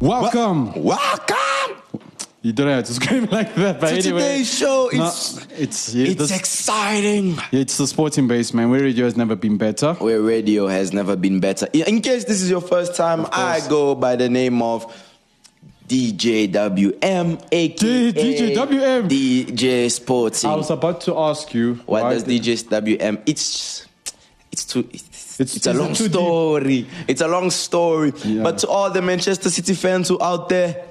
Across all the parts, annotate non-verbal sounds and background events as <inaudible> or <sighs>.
Welcome. Welcome You don't have to scream like that, but anyway. today's show. No, It's it's yeah, it's exciting. it's the sporting base, man. Where radio has never been better. Where radio has never been better. In case this is your first time, I go by the name of DJ WM, aka DJ WM. DJ Sporty. I was about to ask you What why does the- DJ WM? It's it's too. It's, It's- it's, a long deep? story. It's a long story. Yeah. But to all the Manchester City fans who out there,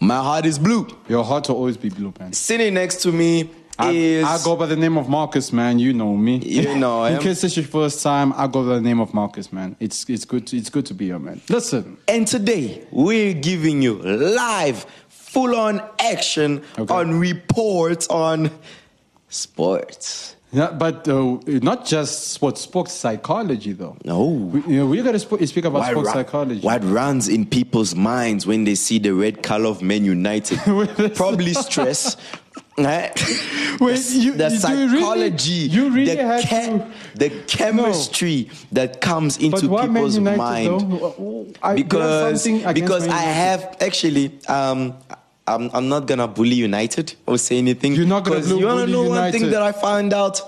my heart is blue. Your heart will always be blue, man. Sitting next to me I, is I go by the name of Marcus, man. You know me. You <laughs> know In him. case it's your first time, I go by the name of Marcus, man. It's it's good. To, it's good to be here, man. Listen, And today we're giving you live, full on action Okay. on reports on sports. Yeah, but uh, not just sports, sports psychology, though. No. we, you know, we gotta sp- speak about sports ru- psychology. what runs in people's minds when they see the red color of Man United? <laughs> Probably stress. <laughs> right? Wait, the, you- the do you really- psychology, you really the, had to- the chemistry that comes into But why Man people's United, mind. though? Because because I have actually um I'm, I'm not gonna bully United or say anything. You're not gonna blu- You wanna bully know one thing that I found out?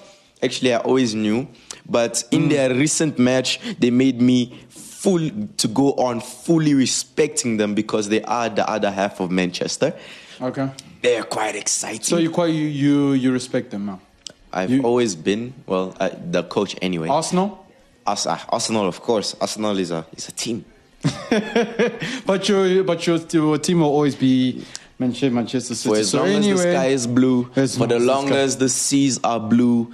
Actually, I always knew, but in Hmm. their recent match, they made me full to go on fully respecting them because they are the other half of Manchester. Okay. They're quite exciting. So you quite you you, you respect them now. I've you- always been well uh, the coach anyway. Arsenal, Ars- uh, Arsenal, of course. Arsenal is a is a team. <laughs> but your but your, your team will always be Manchester Manchester City. For as so long anyway, as the sky is blue, As for the long as the as the seas are blue,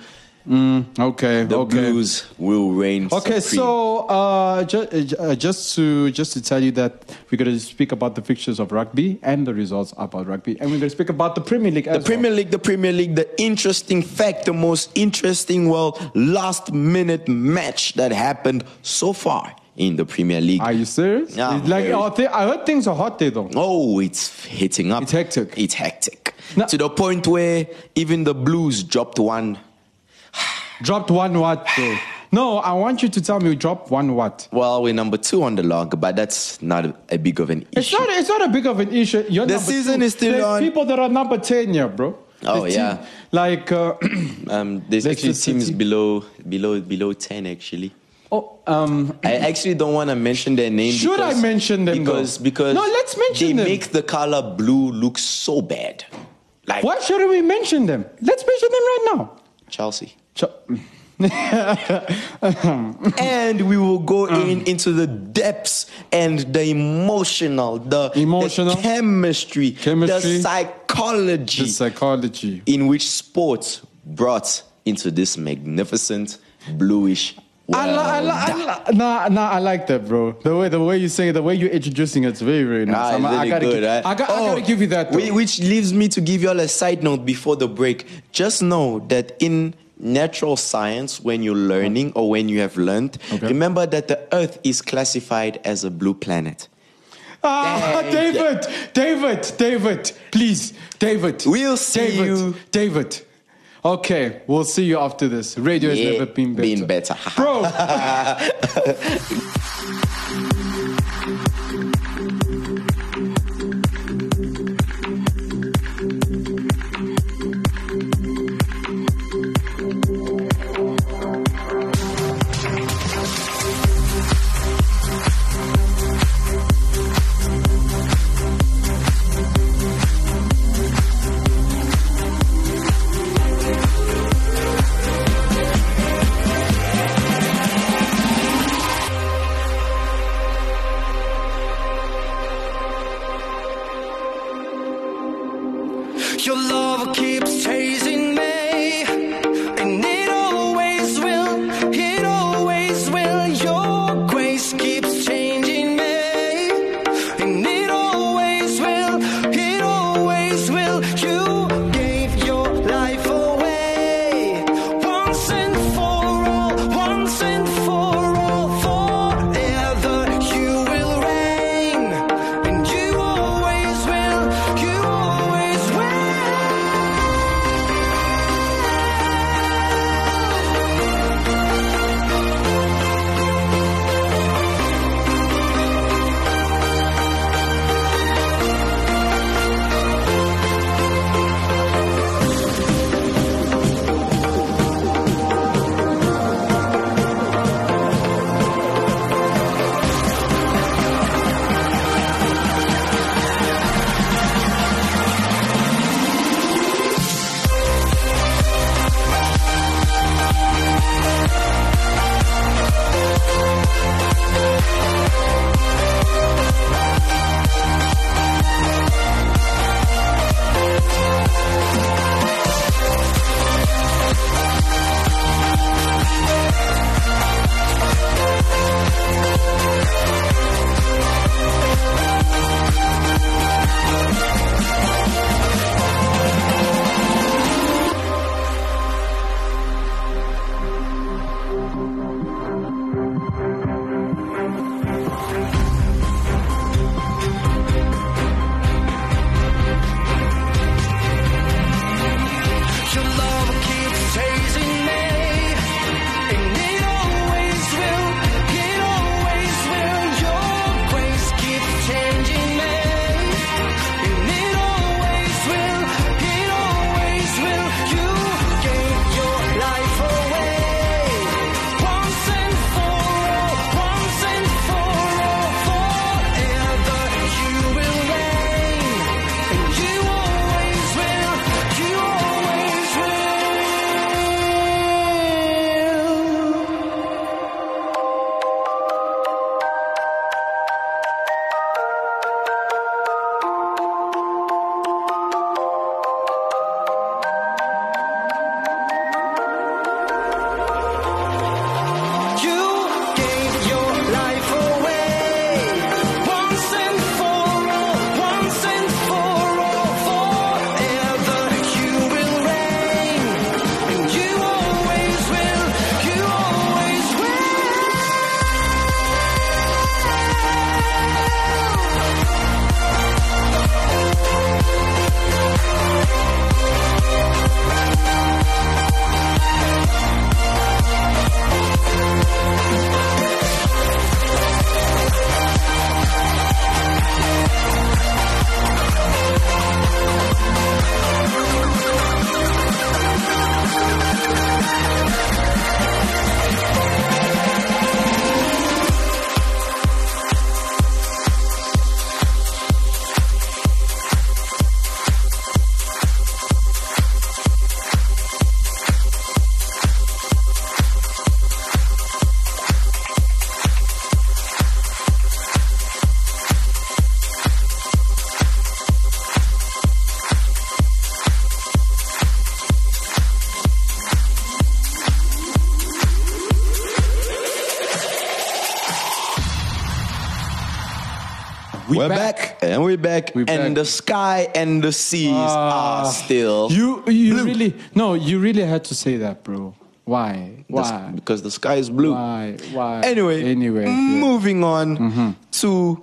okay, the okay. blues will reign. Okay, supreme. so uh, ju- uh, just to just to tell you that we're going to speak about the fixtures of rugby and the results about rugby, and we're going to speak about the Premier League. the Premier League, the Premier League, the interesting fact, the most interesting, well, last minute match that happened so far in the Premier League. Are you serious? Yeah, like very. oh, th- I heard things are hot there though. Oh, it's hitting up. It's hectic. It's hectic. Now- to the point where even the Blues dropped one. <sighs> Dropped one what? No, I want you to tell me you dropped one what. Well, we're number two on the log, but that's not a, a big of an issue. It's not. It's not a big of an issue. You're The season two. is still There's on. people that are number ten here, bro. Oh, There's yeah. team- like uh, <clears throat> Um, there's actually teams below, below, below ten actually. Oh um. I actually don't want to mention their name. Should I mention them, though? Because because No, let's mention they them. make the color blue look so bad. Like Why shouldn't we mention them? Let's mention them right now. Chelsea. Ch- <laughs> and we will go in into the depths and the emotional, the Emotional. the chemistry, Chemistry. the psychology the psychology. in which sports brought into this magnificent bluish world. I, li- I, li- I li- nah, nah, I like that, bro. The way the way you say it, the way you're introducing it's very, very nice. Ah, I'm- it's I really gotta good, gi- right? I, got, I gotta Oh, give you that. Though. Which leaves me to give you all a side note before the break. Just know that in natural science, when you're learning or when you have learned, Okay. remember that the Earth is classified as a blue planet. ah, Dang. David, David, David, please, David. We'll see David, you. David. Okay, we'll see you after this. Radio has never been better. been better. Bro, <laughs> We We're back. back. and we're back, We're and back. the sky and the seas Ah. are still You you blue. really no, you really had to say that, bro. Why? The Why? because the sky is blue. Why? Why? Anyway, Anyway, yeah. Mm-hmm. moving on to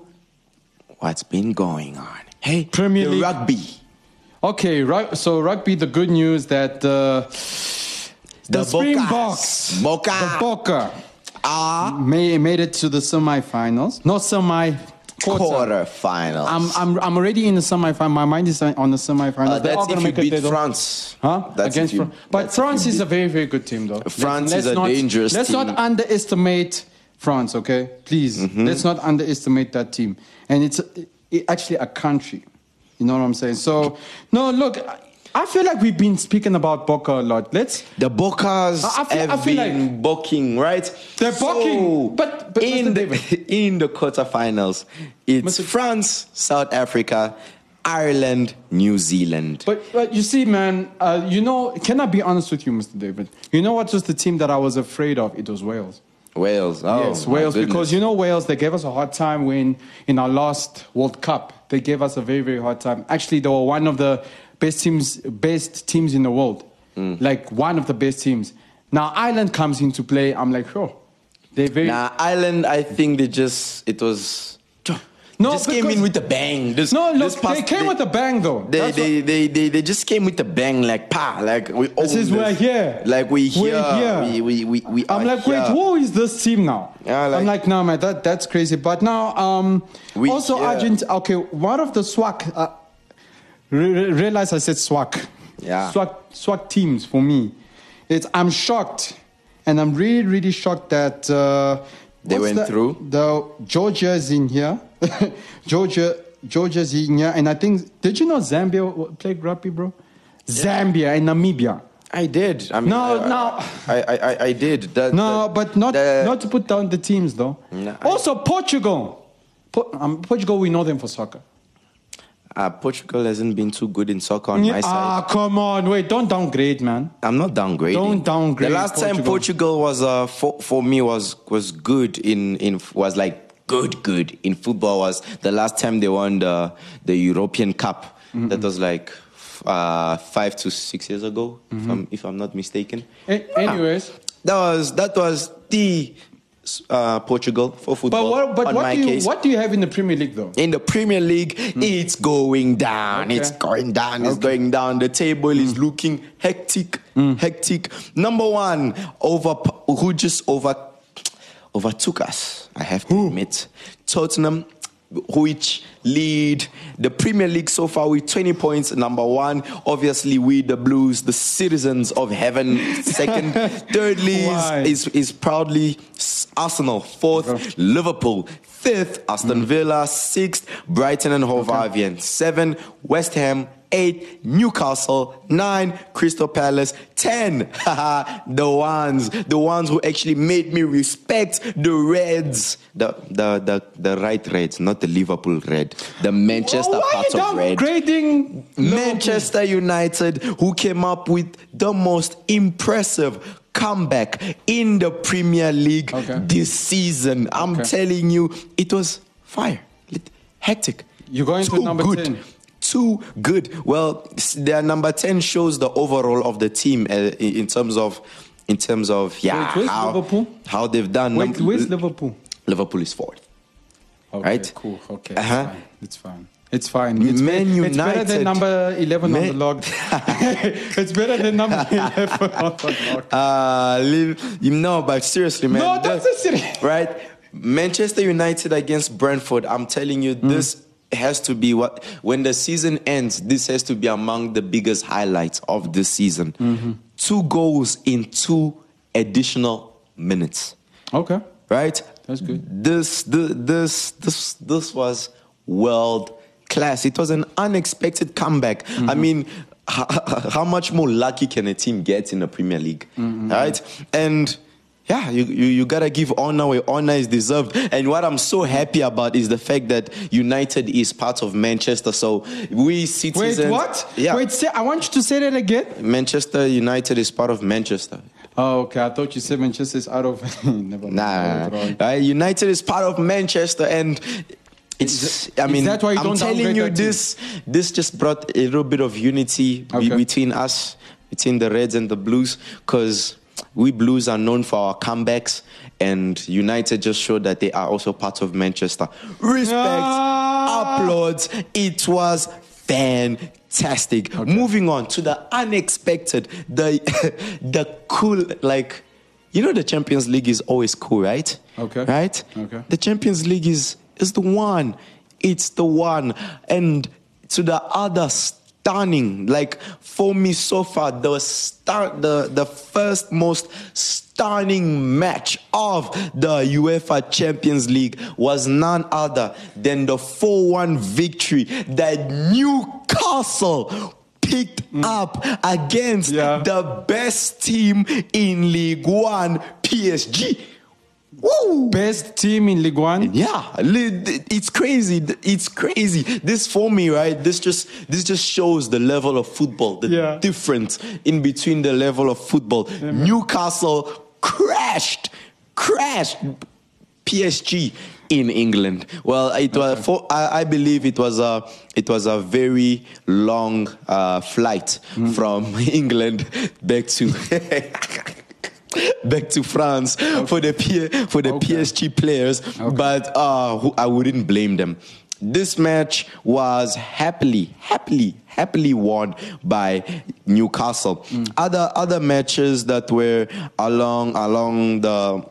what's been going on. Hey, Premier the League. rugby. Okay, right. So rugby. The good news that uh, the, The Springboks, Bokke. the Bokke, Ah, made, made it to the semifinals. Not semi. Quarter. quarterfinals. I'm, I'm, I'm already in the semifinal. My mind is on the semifinals. Uh, that's if you beat. France. Huh? That's Against you- France. But France is a very, very good team, though. France Let's is a not, dangerous Let's not underestimate France, okay? Please. Mm-hmm. Let's not underestimate that team. And it's it, actually a country. You know what I'm saying? So, no, look, I- feel like we've been speaking about Bokke a lot. Let's. The Bocas I- feel- have I feel been booking, right? They're bucking, but- but in the <laughs> in the quarterfinals, it's Mr. France, South Africa, Ireland, New Zealand. But, but you see, man, uh, you know, can I be honest with you, Mr. David? You know what was the team that I was afraid of? It was Wales. Wales, oh, yes, Wales, goodness. because you know Wales, they gave us a hard time when in our last World Cup. They gave us a very, very hard time. Actually, they were one of the best teams, best teams in the world, Mm. like one of the best teams. Now Ireland comes into play. I'm like, oh, they're very. Now Ireland, I think they just it was. No, just came in with a bang. This, no, this past- they came with a bang though. They, That's they, what- they, they, they just came with a bang, like pa, like we. This is we're here. Like we here. We're here. here. We, we, we, we I'm like, wait, who is this team now? Yeah, like- I'm like, no, man, that, that's crazy. But now, um, We- also. Argentina. Okay, one of the SWAC. Uh, re- re- realize I said SWAC. Yeah. SWAC, SWAC teams for me. It's I'm shocked, and I'm really, really shocked that uh, They went the- through? The Georgia is in here. <laughs> Georgia, Georgia's in here, and I think did you know Zambia played rugby, bro? Zambia and Namibia. I did. I mean, No, I, no. I, I, I, I did. That, No, that- but not the- not to put down the teams though. No, I- also, Portugal. Po- um, Portugal, we know them for soccer. Uh, Portugal hasn't been too good in soccer on my side. ah, come on, wait, don't downgrade, man. I'm not downgrading. Don't downgrade The last time Portugal. Portugal was uh, for, for me was was good in in was like good good in football was the last time they won the the European Cup. That was like uh, five to six years ago, if, I'm, if I'm not mistaken. A- anyways, That was that was the uh, Portugal for football. but what but what my do you case. what do you have in the Premier League though? In the Premier League, hmm. it's going down. Okay. It's going down. It's going down. The table is hmm. looking hectic, hmm. hectic. Number one, over who just over overtook us. I have to admit, Tottenham, which lead the Premier League so far with 20 points. Number one, obviously we the Blues, the citizens of heaven. Second, <laughs> thirdly is, is is proudly Arsenal. Fourth, Liverpool. Fifth, Aston mm. Villa. Sixth, Brighton and Hove Albion. Seven, West Ham. Eight, Newcastle. Nine, Crystal Palace. Ten, <laughs> the ones, the ones who actually made me respect the Reds. The the the, the right Reds, not the Liverpool Red. The Manchester Why part of Red. downgrading Manchester United, who came up with the most impressive comeback in the Premier League Okay. this season. I'm Okay. telling you, it was fire, hectic. You're going to Too number good. 10. Too good. Well, their number ten shows the overall of the team uh, in terms of, in terms of yeah, Wait, where's how Liverpool? how they've done. Wait, where's Liverpool? Liverpool is fourth. Okay, Right? cool. Okay, Uh-huh. it's fine. It's fine. It's fine. It's, Man be- it's better than number 11 on the log. <laughs> <laughs> it's better than number <laughs> 11 on the log. Uh, you know, but seriously, man. No, that's the- a serious- Right? Manchester United against Brentford. I'm telling you, this has to be what, when the season ends, this has to be among the biggest highlights of this season. Two goals in two additional minutes. Okay. Right? That's good. This, the, this, this, this was world class. It was an unexpected comeback. I mm-hmm. mean, how, <laughs> how much more lucky can a team get in the Premier League, mm-hmm. right? And yeah, you, you, you gotta give honor where honor is deserved. And what I'm so happy about is the fact that United is part of Manchester. So we citizens. Wait, what? Yeah. Wait, say, I want you to say that again. Manchester United is part of Manchester. Oh, okay. I thought you said Manchester is out of. <laughs> Never mind. Nah, right? Uh, United is part of Manchester, and It's. it- I mean, that why you I'm don't telling you team? this. This just brought a little bit of unity Okay. between us, between the Reds and the Blues, because we Blues are known for our comebacks, and United just showed that they are also part of Manchester. Respect, Ah. applauds. It was fantastic. Moving on to the unexpected, the <laughs> the cool, like you know, the Champions League is always cool, right? Okay. Right. Okay. The Champions League is is the one. It's the one. And to the other stunning, like for me so far, the start the the first most stunning match of the UEFA Champions League was none other than the 4-1 victory that Newcastle picked mm. up against Yeah. the best team in League One, PSG. Woo! Best team in Ligue 1. Yeah, it's crazy. It's crazy. This for me, right? This just this just shows the level of football, the Yeah. difference in between the level of football. Newcastle crashed, crashed PSG in England. Well, it was for, I, I believe it was a it was a very long uh, flight Mm. from <laughs> England back to. <laughs> Back to France for the P- for the Okay. PSG players, but uh, who- I wouldn't blame them. This match was happily, happily, happily won by Newcastle. Mm. Other other matches that were along along the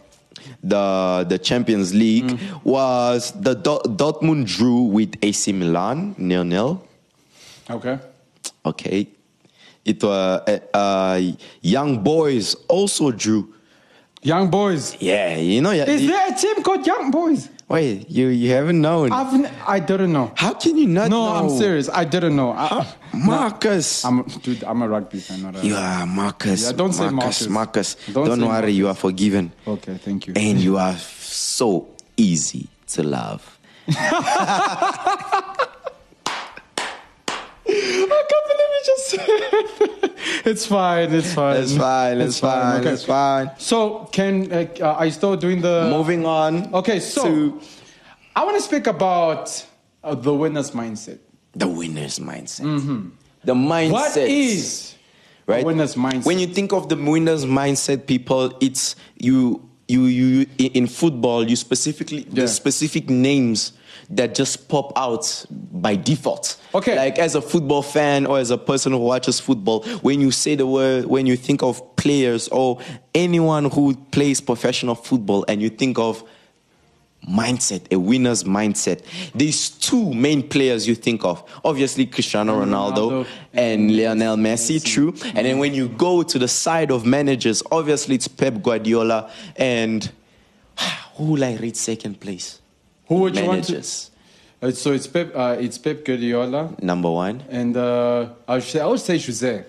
the the Champions League Mm. was the Do- Dortmund drew with AC Milan nil nil. Okay. Okay, it was uh, uh, Young Boys also drew. Young Boys. Yeah, you know. Is you- there a team called Young Boys? Wait, you you haven't known? I've n- I didn't know. How can you not No, know? I'm serious. I didn't know. I, <laughs> Marcus. I'm dude. I'm a rugby fan. Not a, you are Marcus. Yeah, don't say Marcus. Marcus. Marcus. Don't Don't, worry, you are forgiven. Okay, thank you. And you <laughs> are so easy to love. <laughs> I can't believe you just. It's fine. It's fine. It's fine, it's fine, it's fine. So, can uh, are you still doing the? Moving on. Okay, so to I want to speak about uh, the winner's mindset. the winner's mindset. The mindset. Mm-hmm. What is right? winner's mindset? When you think of the winner's mindset, people, it's you, you, you. In football, you specifically Yeah. the specific names that just pop out by default. Okay. Like as a football fan or as a person who watches football, when you say the word, when you think of players or anyone who plays professional football, and you think of mindset, a winner's mindset. There's two main players you think of. Obviously, Cristiano Ronaldo, Ronaldo and Lionel Messi, true. And then when you go to the side of managers, obviously it's Pep Guardiola and <sighs> who will I rate second place? Who would you want to? managers. Uh, so it's Pep. Uh, it's Pep Guardiola, Number one, and uh, I would say I would say Jose.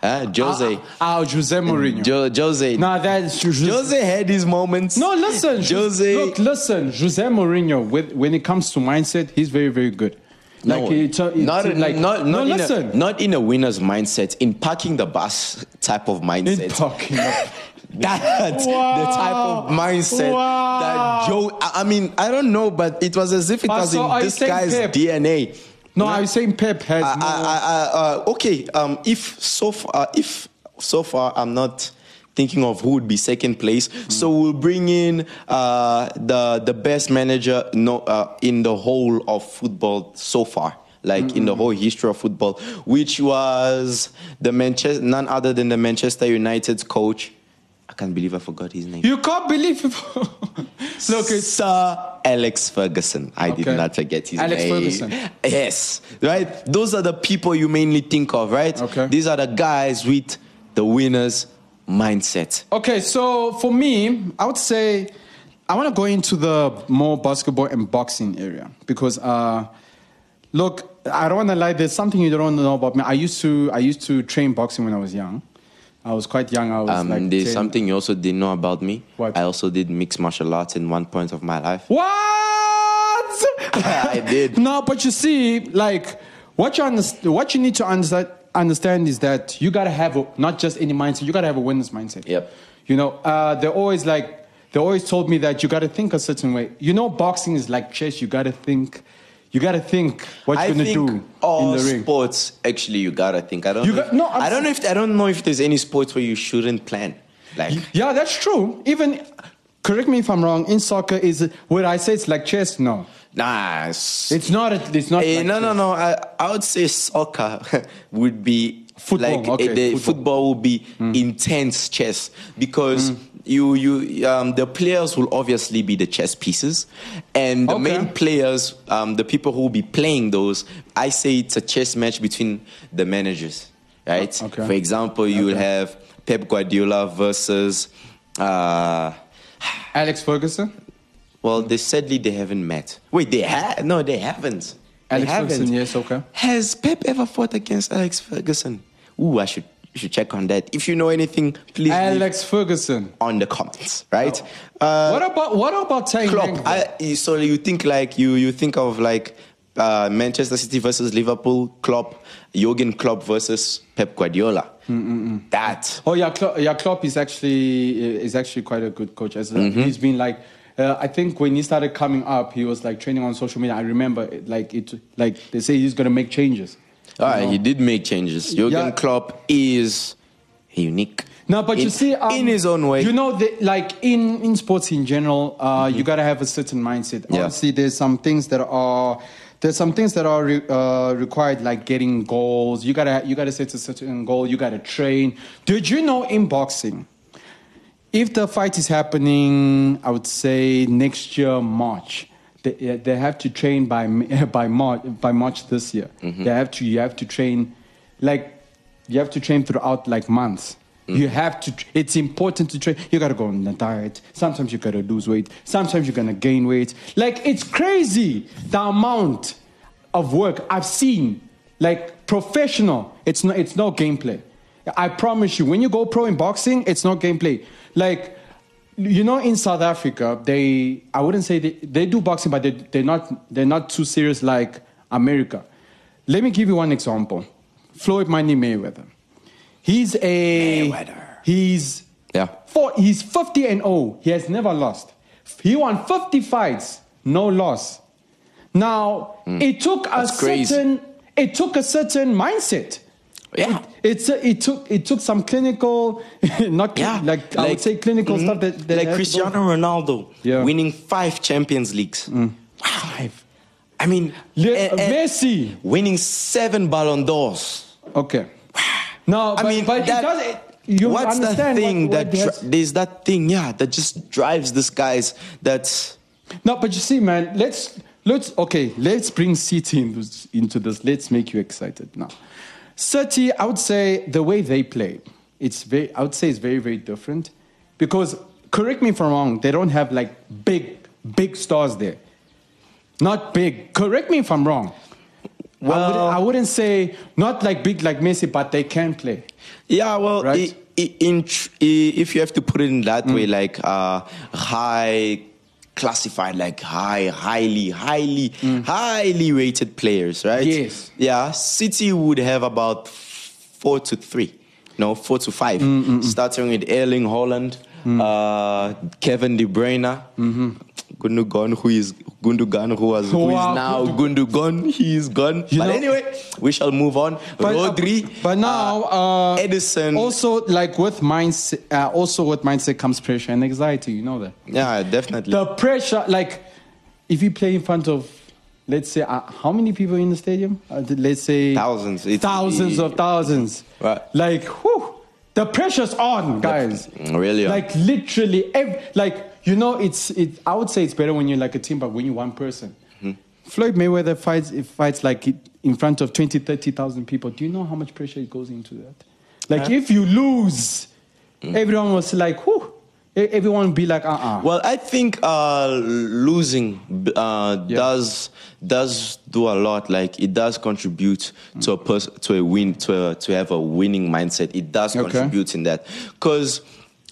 huh? Jose. Ah, ah, Jose Mourinho. Jo- Jose. Nah, that's Jose. Jose had his moments. No, listen, Jose. Look, listen, Jose Mourinho. With, when it comes to mindset, he's very, very good. Like, no, it's, it's not, like not, no, not, in listen. a, not in a winner's mindset, in parking the bus type of mindset. In talking. <laughs> <laughs> of- That's the type of mindset Wow. that Joe. I mean, I don't know, but it was as if it was in this guy's Pep? DNA. no, I'm saying Pep has I. I, I, uh, okay, um, if so far, uh, if so far, I'm not thinking of who would be second place. So we'll bring in uh, the the best manager no, uh, in the whole of football so far. Like in the whole history of football, which was the Manchester, none other than the Manchester United coach. Can't believe I forgot his name. you can't believe it. <laughs> Look, it's Sir Alex Ferguson. I did not forget his Alex name. Ferguson. Yes, right. Those are the people you mainly think of, right? Okay. These are the guys with the winner's mindset. Okay, so for me, I would say I want to go into the more basketball and boxing area because, uh, look, I don't want to lie. There's something you don't know about me. I used to I used to train boxing when I was young. I was quite young. I was Um, like there's 10. something you also didn't know about me. What? I also did mixed martial arts in one point of my life. <laughs> What? I did. <laughs> No, but you see, like what you understand, what you need to understand, understand is that you gotta have a, not just any mindset. You gotta have a winner's mindset. Yep. You know, uh, they're always like they always told me that you got to think a certain way. You know, boxing is like chess. You got to think. You got to think what you're gonna think do all in the ring. sports actually you gotta think. I don't. You know got- if, no, I don't know if I don't know if there's any sports where you shouldn't plan. Like Yeah, that's true. Even correct me if I'm wrong. In soccer, is it, would I say it's like chess? No, nah, it's, it's not. It's not. Eh, like no, no, chess. no. I, I would say soccer <laughs> would be Football, Like okay, eh, the football. football, would be intense chess because you you um, the players will obviously be the chess pieces, and the Okay. main players, um, the people who will be playing those. I say it's a chess match between the managers, right? Okay. For example, you will Okay. have Pep Guardiola versus. Uh, Alex Ferguson. well, they sadly they haven't met. Wait, they have? No, they haven't. They Alex haven't. Ferguson, yes, okay. Has Pep ever fought against Alex Ferguson? Ooh, I should you should check on that. If you know anything, please Alex Ferguson. on the comments. Right? Uh, what about what about Ty Klopp. I, so you think like you you think of like uh, Manchester City versus Liverpool, Klopp, Jurgen Klopp versus Pep Guardiola. That. Oh yeah, Klopp, yeah. Klopp is actually is actually quite a good coach. As Mm-hmm. he's been like, uh, I think when he started coming up, he was like training on social media. I remember it, like it, like they say he's gonna make changes. All right, he did make changes. Jurgen Yeah. Klopp is unique. No, but in, you see, um, in his own way. you know, the, like in in sports in general, uh, you gotta have a certain mindset. Mm-hmm. Yeah. Obviously, there's some things that are there's some things that are re, uh, required, like getting goals. You gotta you gotta set a certain goal. You gotta train. Did you know in boxing? if the fight is happening, I would say next year March. They, they have to train by <laughs> by March by March this year. Mm-hmm. They have to you have to train, like you have to train throughout like months. Mm-hmm. You have to. It's important to train. You gotta go on a diet. Sometimes you gotta lose weight. Sometimes you're gonna gain weight. Like it's crazy the amount of work I've seen. Like professional. It's not. It's no gameplay. I promise you. When you go pro in boxing, it's not gameplay. Like you know, in South Africa, they I wouldn't say they, they do boxing, but they, they're not they're not too serious like America. Let me give you one example. Floyd Money Mayweather. He's a Mayweather. he's Yeah. four, he's 50 and 0. He has never lost. He won 50 fights, no loss. Now, it took a Hmm. Crazy. certain it took a certain mindset. Yeah. It, it's a, it took it took some clinical <laughs> not cli- Yeah, like, I would say clinical Mhm. stuff that, that like has to go- Cristiano Ronaldo Yeah. Mm. winning five Champions Leagues. Five. I mean, Le- and- and Messi. winning seven Ballon d'Ors. Okay. No, I but, mean, but that- it does. It, you what's the thing what, what that has- dri- there's that thing, yeah, that just drives this guys. That's No, but you see, man, let's let's okay, let's bring City into, into this. Let's make you excited now. City, I would say the way they play, it's very. I would say it's very very different because correct me if I'm wrong. They don't have like big big stars there. Not big. Correct me if I'm wrong. I, Well- wouldn't, I wouldn't say not like big like Messi, but they can play. yeah. Well, Right. i- i- in if you have to put it in that Mm. way, like uh, high classified, like high, highly, highly, highly rated players, right? Mm. Yes. Yeah. City would have about four to three. No, four to five. Mm, Starting with Erling Haaland, uh, Kevin De Bruyne, Gundogan, who is Gundogan, who was who is Wow, now Gundogan. He is gone. You but know- anyway, we shall move on. But, uh, Rodri, but now, uh, Ederson. Also, like with mindset, uh, also with mindset comes pressure and anxiety. You know that. yeah, definitely. The pressure, like, if you play in front of, let's say, uh, how many people in the stadium? Uh, let's say Thousands. It's- thousands of thousands. Right. Like, whew, the pressure's on, guys. really on. Like literally, ev- like you know, it's it. I would say it's better when you're like a team, but when you're one person. Hmm. Floyd Mayweather fights it fights like in front of 20, 30,000 people. Do you know how much pressure it goes into that? Like if you lose, Hmm. everyone was like. E- Everyone be like, uh uh Well, I think uh, losing uh, Yeah. does does do a lot. Like it does contribute to a pers- to a win to a, to have a winning mindset. It does Okay. contribute in that because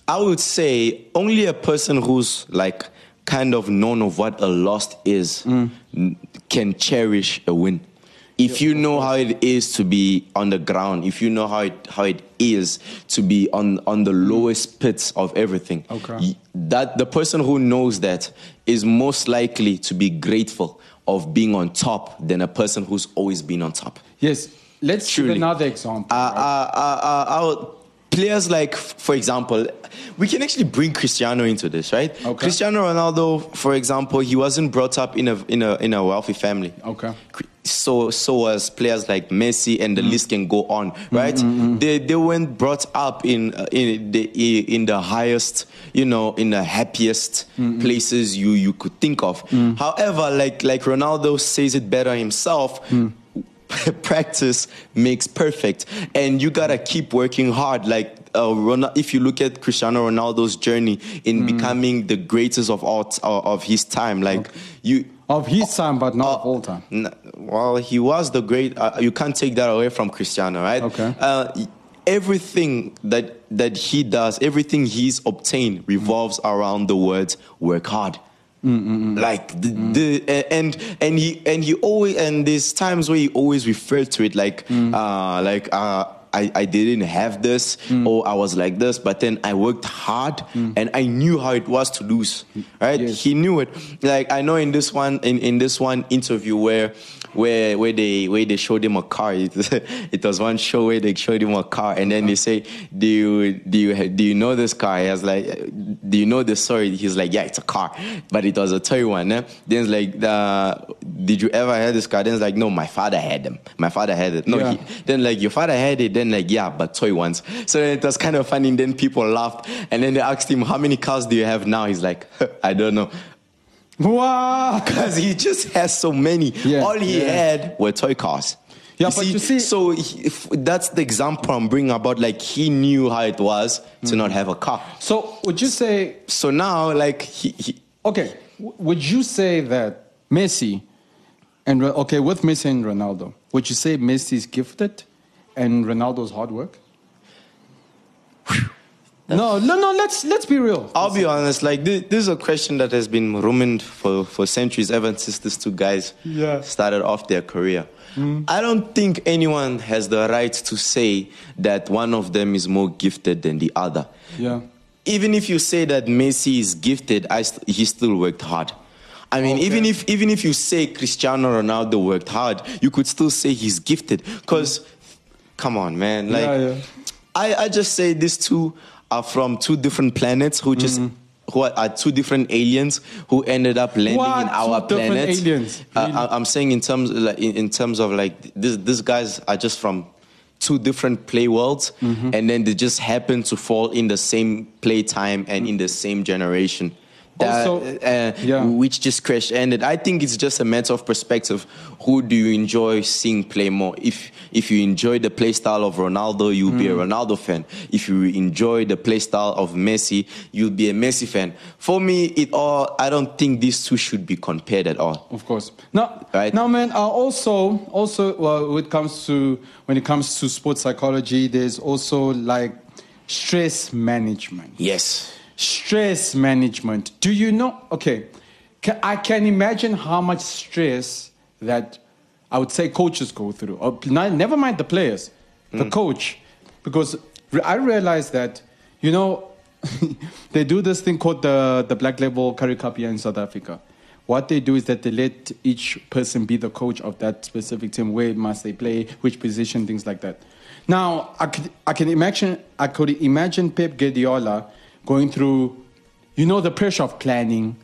I would say only a person who's like kind of known of what a loss is Mm. can cherish a win. if you know how it is to be on the ground, if you know how it how it is to be on on the lowest pits of everything, Okay. that the person who knows that is most likely to be grateful of being on top than a person who's always been on top. Yes. Let's Truly. give another example. Uh, right? uh, uh, players like, for example, we can actually bring Cristiano into this, right? Okay. Cristiano Ronaldo, for example, he wasn't brought up in a in a in a wealthy family. Okay. So so was players like Messi, and the Mm. list can go on, right? They they weren't brought up in uh, in the in the highest, you know, in the happiest places you you could think of. Mm. However, like like Ronaldo says it better himself. Mm. <laughs> practice makes perfect and you gotta keep working hard like uh, Ronal- if you look at Cristiano Ronaldo's journey in becoming the greatest of all t- uh, of his time like you of his time, but not uh, all time. N- well, he was the great. Uh, you can't take that away from Cristiano, right? Okay. Uh, everything that that he does, everything he's obtained, revolves around the words "work hard." Like the, the and and he and he always and there's times where he always referred to it like uh like uh I, I didn't have this hmm. or I was like this, but then I worked hard hmm. and I knew how it was to lose. Right? Yes. He knew it. Like I know in this one in, in this one interview where where where they where they showed him a car. <laughs> It, it was one show where they showed him a car and then they uh-huh. say, Do you do you do you know this car? He was like, Do you know the story? He's like, Yeah, it's a car. But it was a toy one. Eh? Then it's like the did you ever have this car? Then it's like, No, my father had them. My father had it. No, Yeah. he, then like your father had it, then like yeah, but toy ones. So then it was kind of funny. And then people laughed, and then they asked him, "How many cars do you have now?" He's like, <laughs> "I don't know," Wow. because he just has so many. Yeah, All he yeah. had were toy cars. Yeah, but you see- so he, if, that's the example I'm bringing about. Like he knew how it was to Mm. not have a car. So would you say So now, like he, he okay? Would you say that Messi and okay with Messi and Ronaldo? Would you say Messi is gifted and Ronaldo's hard work? No, no, no. Let's let's be real. I'll be honest, like this, this is a question that has been rumined for, for centuries ever since these two guys Yeah. started off their career. Mm. I don't think anyone has the right to say that one of them is more gifted than the other. Yeah. Even if you say that Messi is gifted, I st- he still worked hard. I mean, Okay. even if even if you say Cristiano Ronaldo worked hard, you could still say he's gifted. Because, come on, man, like Yeah, yeah. I, I just say these two are from two different planets who just who are, are two different aliens who ended up landing What? in our Two planet. aliens? Uh, Really? I, I'm saying in terms like in, in terms of like this, these guys are just from two different play worlds, Mm-hmm. and then they just happen to fall in the same play time and in the same generation. That, Also, uh, yeah. which just crash ended. I think it's just a matter of perspective. Who do you enjoy seeing play more? If if you enjoy the play style of Ronaldo, you'll be a Mm. Ronaldo fan. If you enjoy the play style of Messi, you'll be a Messi fan. For me, it all. I don't think these two should be compared at all. Of course. Now, Right. now, man. Uh, also, also, well, when it comes to when it comes to sports psychology, there's also like stress management. Yes. Stress management. Do you know? Okay, I can imagine how much stress that I would say coaches go through. Oh, or, never mind the players, the mm. coach, because I realize that you know <laughs> they do this thing called the the Black Label Curry Cup here in South Africa. What they do is that they let each person be the coach of that specific team. Where must they play? Which position? Things like that. Now, I could, I can imagine, I could imagine Pep Guardiola going through, you know, the pressure of planning,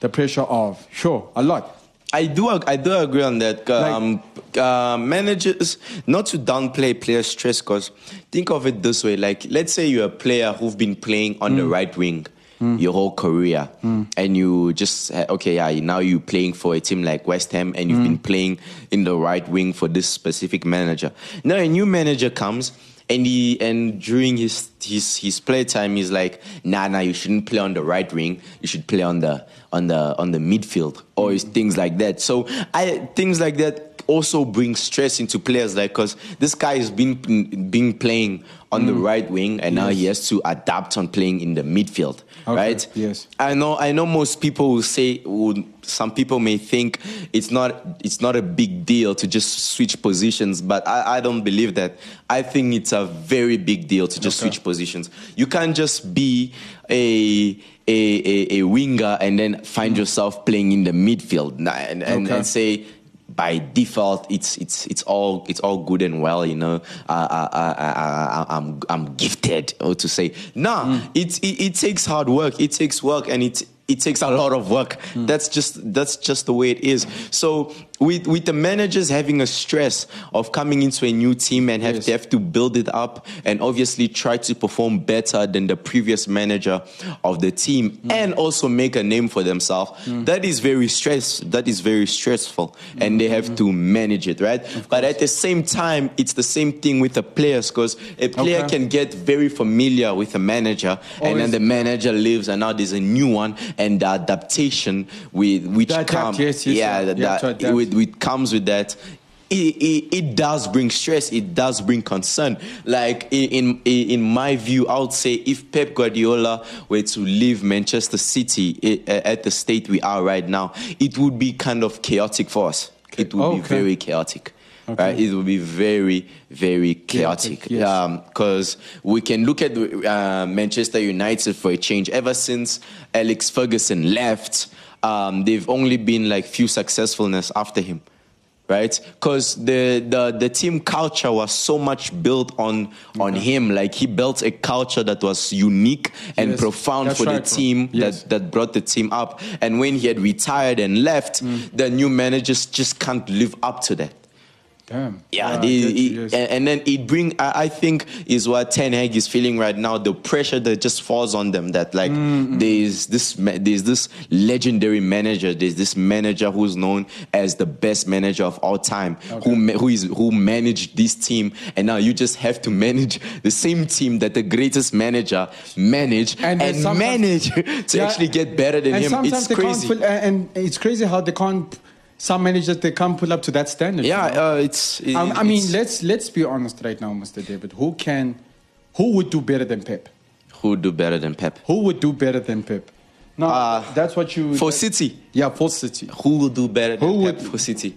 the pressure of, sure, a lot. I do I do agree on that. Um, uh, managers not to downplay player stress because think of it this way: like let's say you're a player who've been playing on the right wing your whole career, and you just okay, yeah, now you're playing for a team like West Ham, and you've been playing in the right wing for this specific manager. Now a new manager comes. And he and during his his his play time, he's like, nah, nah, you shouldn't play on the right wing. You should play on the on the on the midfield or things like that. So I things like that also brings stress into players, like because this guy has been been playing on the Mm. right wing, and now he has to adapt on playing in the midfield, Okay, right? yes. I know. I know. Most people will say. Some people may think it's not. It's not a big deal to just switch positions, but I, I don't believe that. I think it's a very big deal to just Okay. switch positions. You can't just be a a, a, a winger and then find yourself playing in the midfield and, and, Okay. and say by default it's it's it's all it's all good and well you know. Uh, I, I, I, I, I'm I'm gifted or to say. Nah Mm. it, it it takes hard work. It takes work and it it takes a lot of work Mm. that's just that's just the way it is so with with the managers having a stress of coming into a new team and have Yes. they have to build it up and obviously try to perform better than the previous manager of the team Mm. and also make a name for themselves that is very stress that is very stressful and they have to manage it right but at the same time it's the same thing with the players because a player Okay. can get very familiar with a manager and then the manager leaves and now there's a new one and the adaptation with which adapt, come yes, yes, yeah yeah. that, that- adapt. with, with comes with that it, it, it does bring stress it does bring concern like in in in my view i would say if pep guardiola were to leave manchester city at the state we are right now it would be kind of chaotic for us it would be very chaotic Okay. right it will be very very chaotic Chaotic, yes. because we can look at uh, Manchester United for a change. Ever since Alex Ferguson left, um, they've only been like few successfulness after him, right? Because the, the the team culture was so much built on on him. Like he built a culture that was unique and Yes, profound for right, the team Yes. that that brought the team up. And when he had retired and left, Mm. the new managers just can't live up to that. Damn. Yeah, Ah, they- you, yes. and, and then it bring. I, I think is what Ten Hag is feeling right now. The pressure that just falls on them. That like there's this there's this legendary manager. There's this manager who's known as the best manager of all time. Who who is who managed this team, and now you just have to manage the same team that the greatest manager managed And and, manage <laughs> to Yeah. actually get better than and him. It's crazy. Can't and it's crazy how they can't. Some managers they can't pull up to that standard. yeah, you know? uh, it's. it- I, I mean, it's- let's let's be honest right now, Mr. David. Who can, who would do better than Pep? who would do better than Pep Who would do better than Pep? No, Uh, that's what you for that- City? Yeah, for City. Who will do better than Who Pep would- Hmm. for City?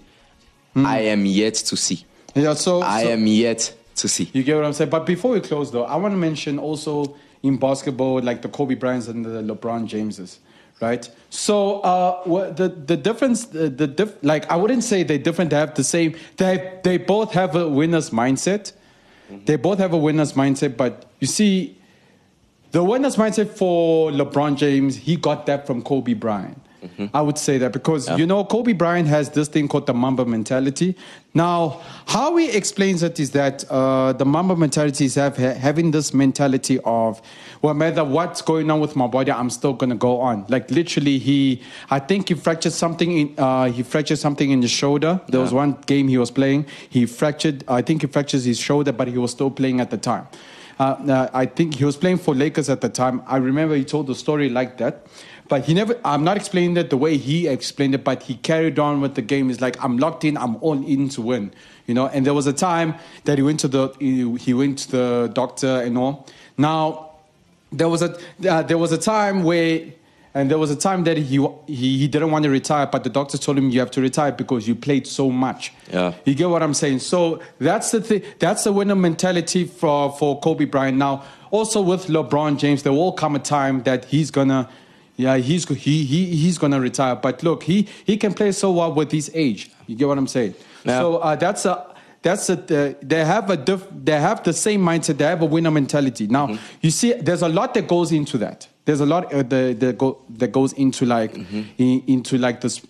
I am yet to see. Yeah, so, I so- am yet to see. You get what I'm saying? But before we close, though, I want to mention also in basketball, like the Kobe Bryants and the LeBron Jameses, right? So uh, what the the difference, the, the diff, like I wouldn't say they're different. They have the same. They they both have a winner's mindset. They both have a winner's mindset, but you see, the winner's mindset for LeBron James, he got that from Kobe Bryant. I would say that because you know Kobe Bryant has this thing called the Mamba mentality. Now, how he explains it is that uh, the Mamba mentality is have, ha- having this mentality of, well, no matter what's going on with my body, I'm still gonna go on. Like literally, he, I think he fractured something in, uh, he fractured something in his shoulder. There was one game he was playing, he fractured, I think he fractured his shoulder, but he was still playing at the time. Uh, uh, I think he was playing for Lakers at the time. I remember he told the story like that. But he never, I'm not explaining it the way he explained it, but he carried on with the game. He's like, I'm locked in, I'm all in to win. You know, and there was a time that he went to the, he, went to the doctor and all. Now, there was a, uh, there was a time where, and there was a time that he, he, he didn't want to retire, but the doctor told him, you have to retire because you played so much. Yeah. You get what I'm saying? So that's the thing. That's the winner mentality for for Kobe Bryant. Now, also with LeBron James, there will come a time that he's gonna, yeah, he's he he he's gonna retire. But look, he he can play so well with his age. You get what I'm saying? Yeah. So uh, that's a. That's a, uh, they have a diff, they have the same mindset. They have a winner mentality. Now Mm-hmm. you see, there's a lot that goes into that. There's a lot uh, that, that, go, that goes into like Mm-hmm. in, into like this,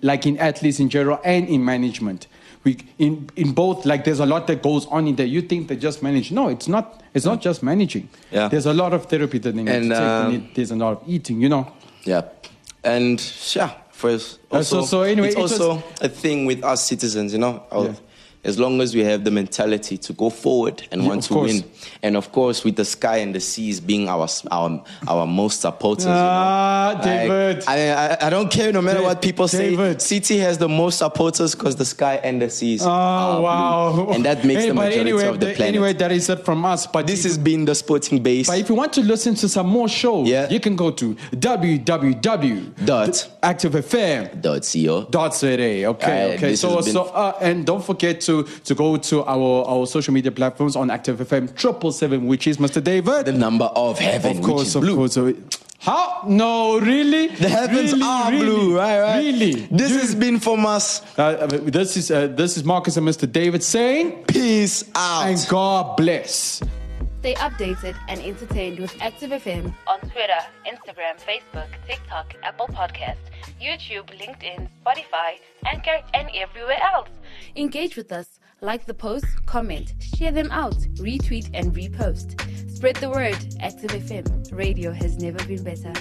like in athletes in general and in management. We in in both like there's a lot that goes on in there. You think they just manage? No, it's not. It's not just managing. Yeah. There's a lot of therapy that they need And, to take. Um, need- there's a lot of eating. You know. Yeah, and yeah, for us Uh, also, so- so anyway, it's it was- also a thing with us citizens, you know. Yeah. As long as we have the mentality to go forward and Yeah, want to course. win. And of course, with the sky and the seas being our our our most supporters. you know. Ah, Like, David. I, I I don't care no matter Da- what people David. say. City has the most supporters because the sky and the seas. Oh are blue. wow! And that makes Hey, the majority anyway, of the the- planet. Anyway, that is it from us. But this has been the sporting base. But if you want to listen to some more shows, Yeah. you can go to co. Okay, Alright, okay. So, so, uh, and don't forget to to go to our our social media platforms on Active FM triple seven, which is Mr. David. The number of heaven, of course, which is of blue. course. So- How? No, really? The heavens Really, are really? blue, right? Right. Really? This You- has been from us. Uh, this is uh, this is Marcos and Mr. David saying, Peace out. and God bless. Stay updated and entertained with Active FM on Twitter, Instagram, Facebook, TikTok, Apple Podcast, YouTube, LinkedIn, Spotify, Anchor, and everywhere else. Engage with us. Like the post, comment, share them out, retweet, and repost. Spread the word. Active FM. Radio has never been better.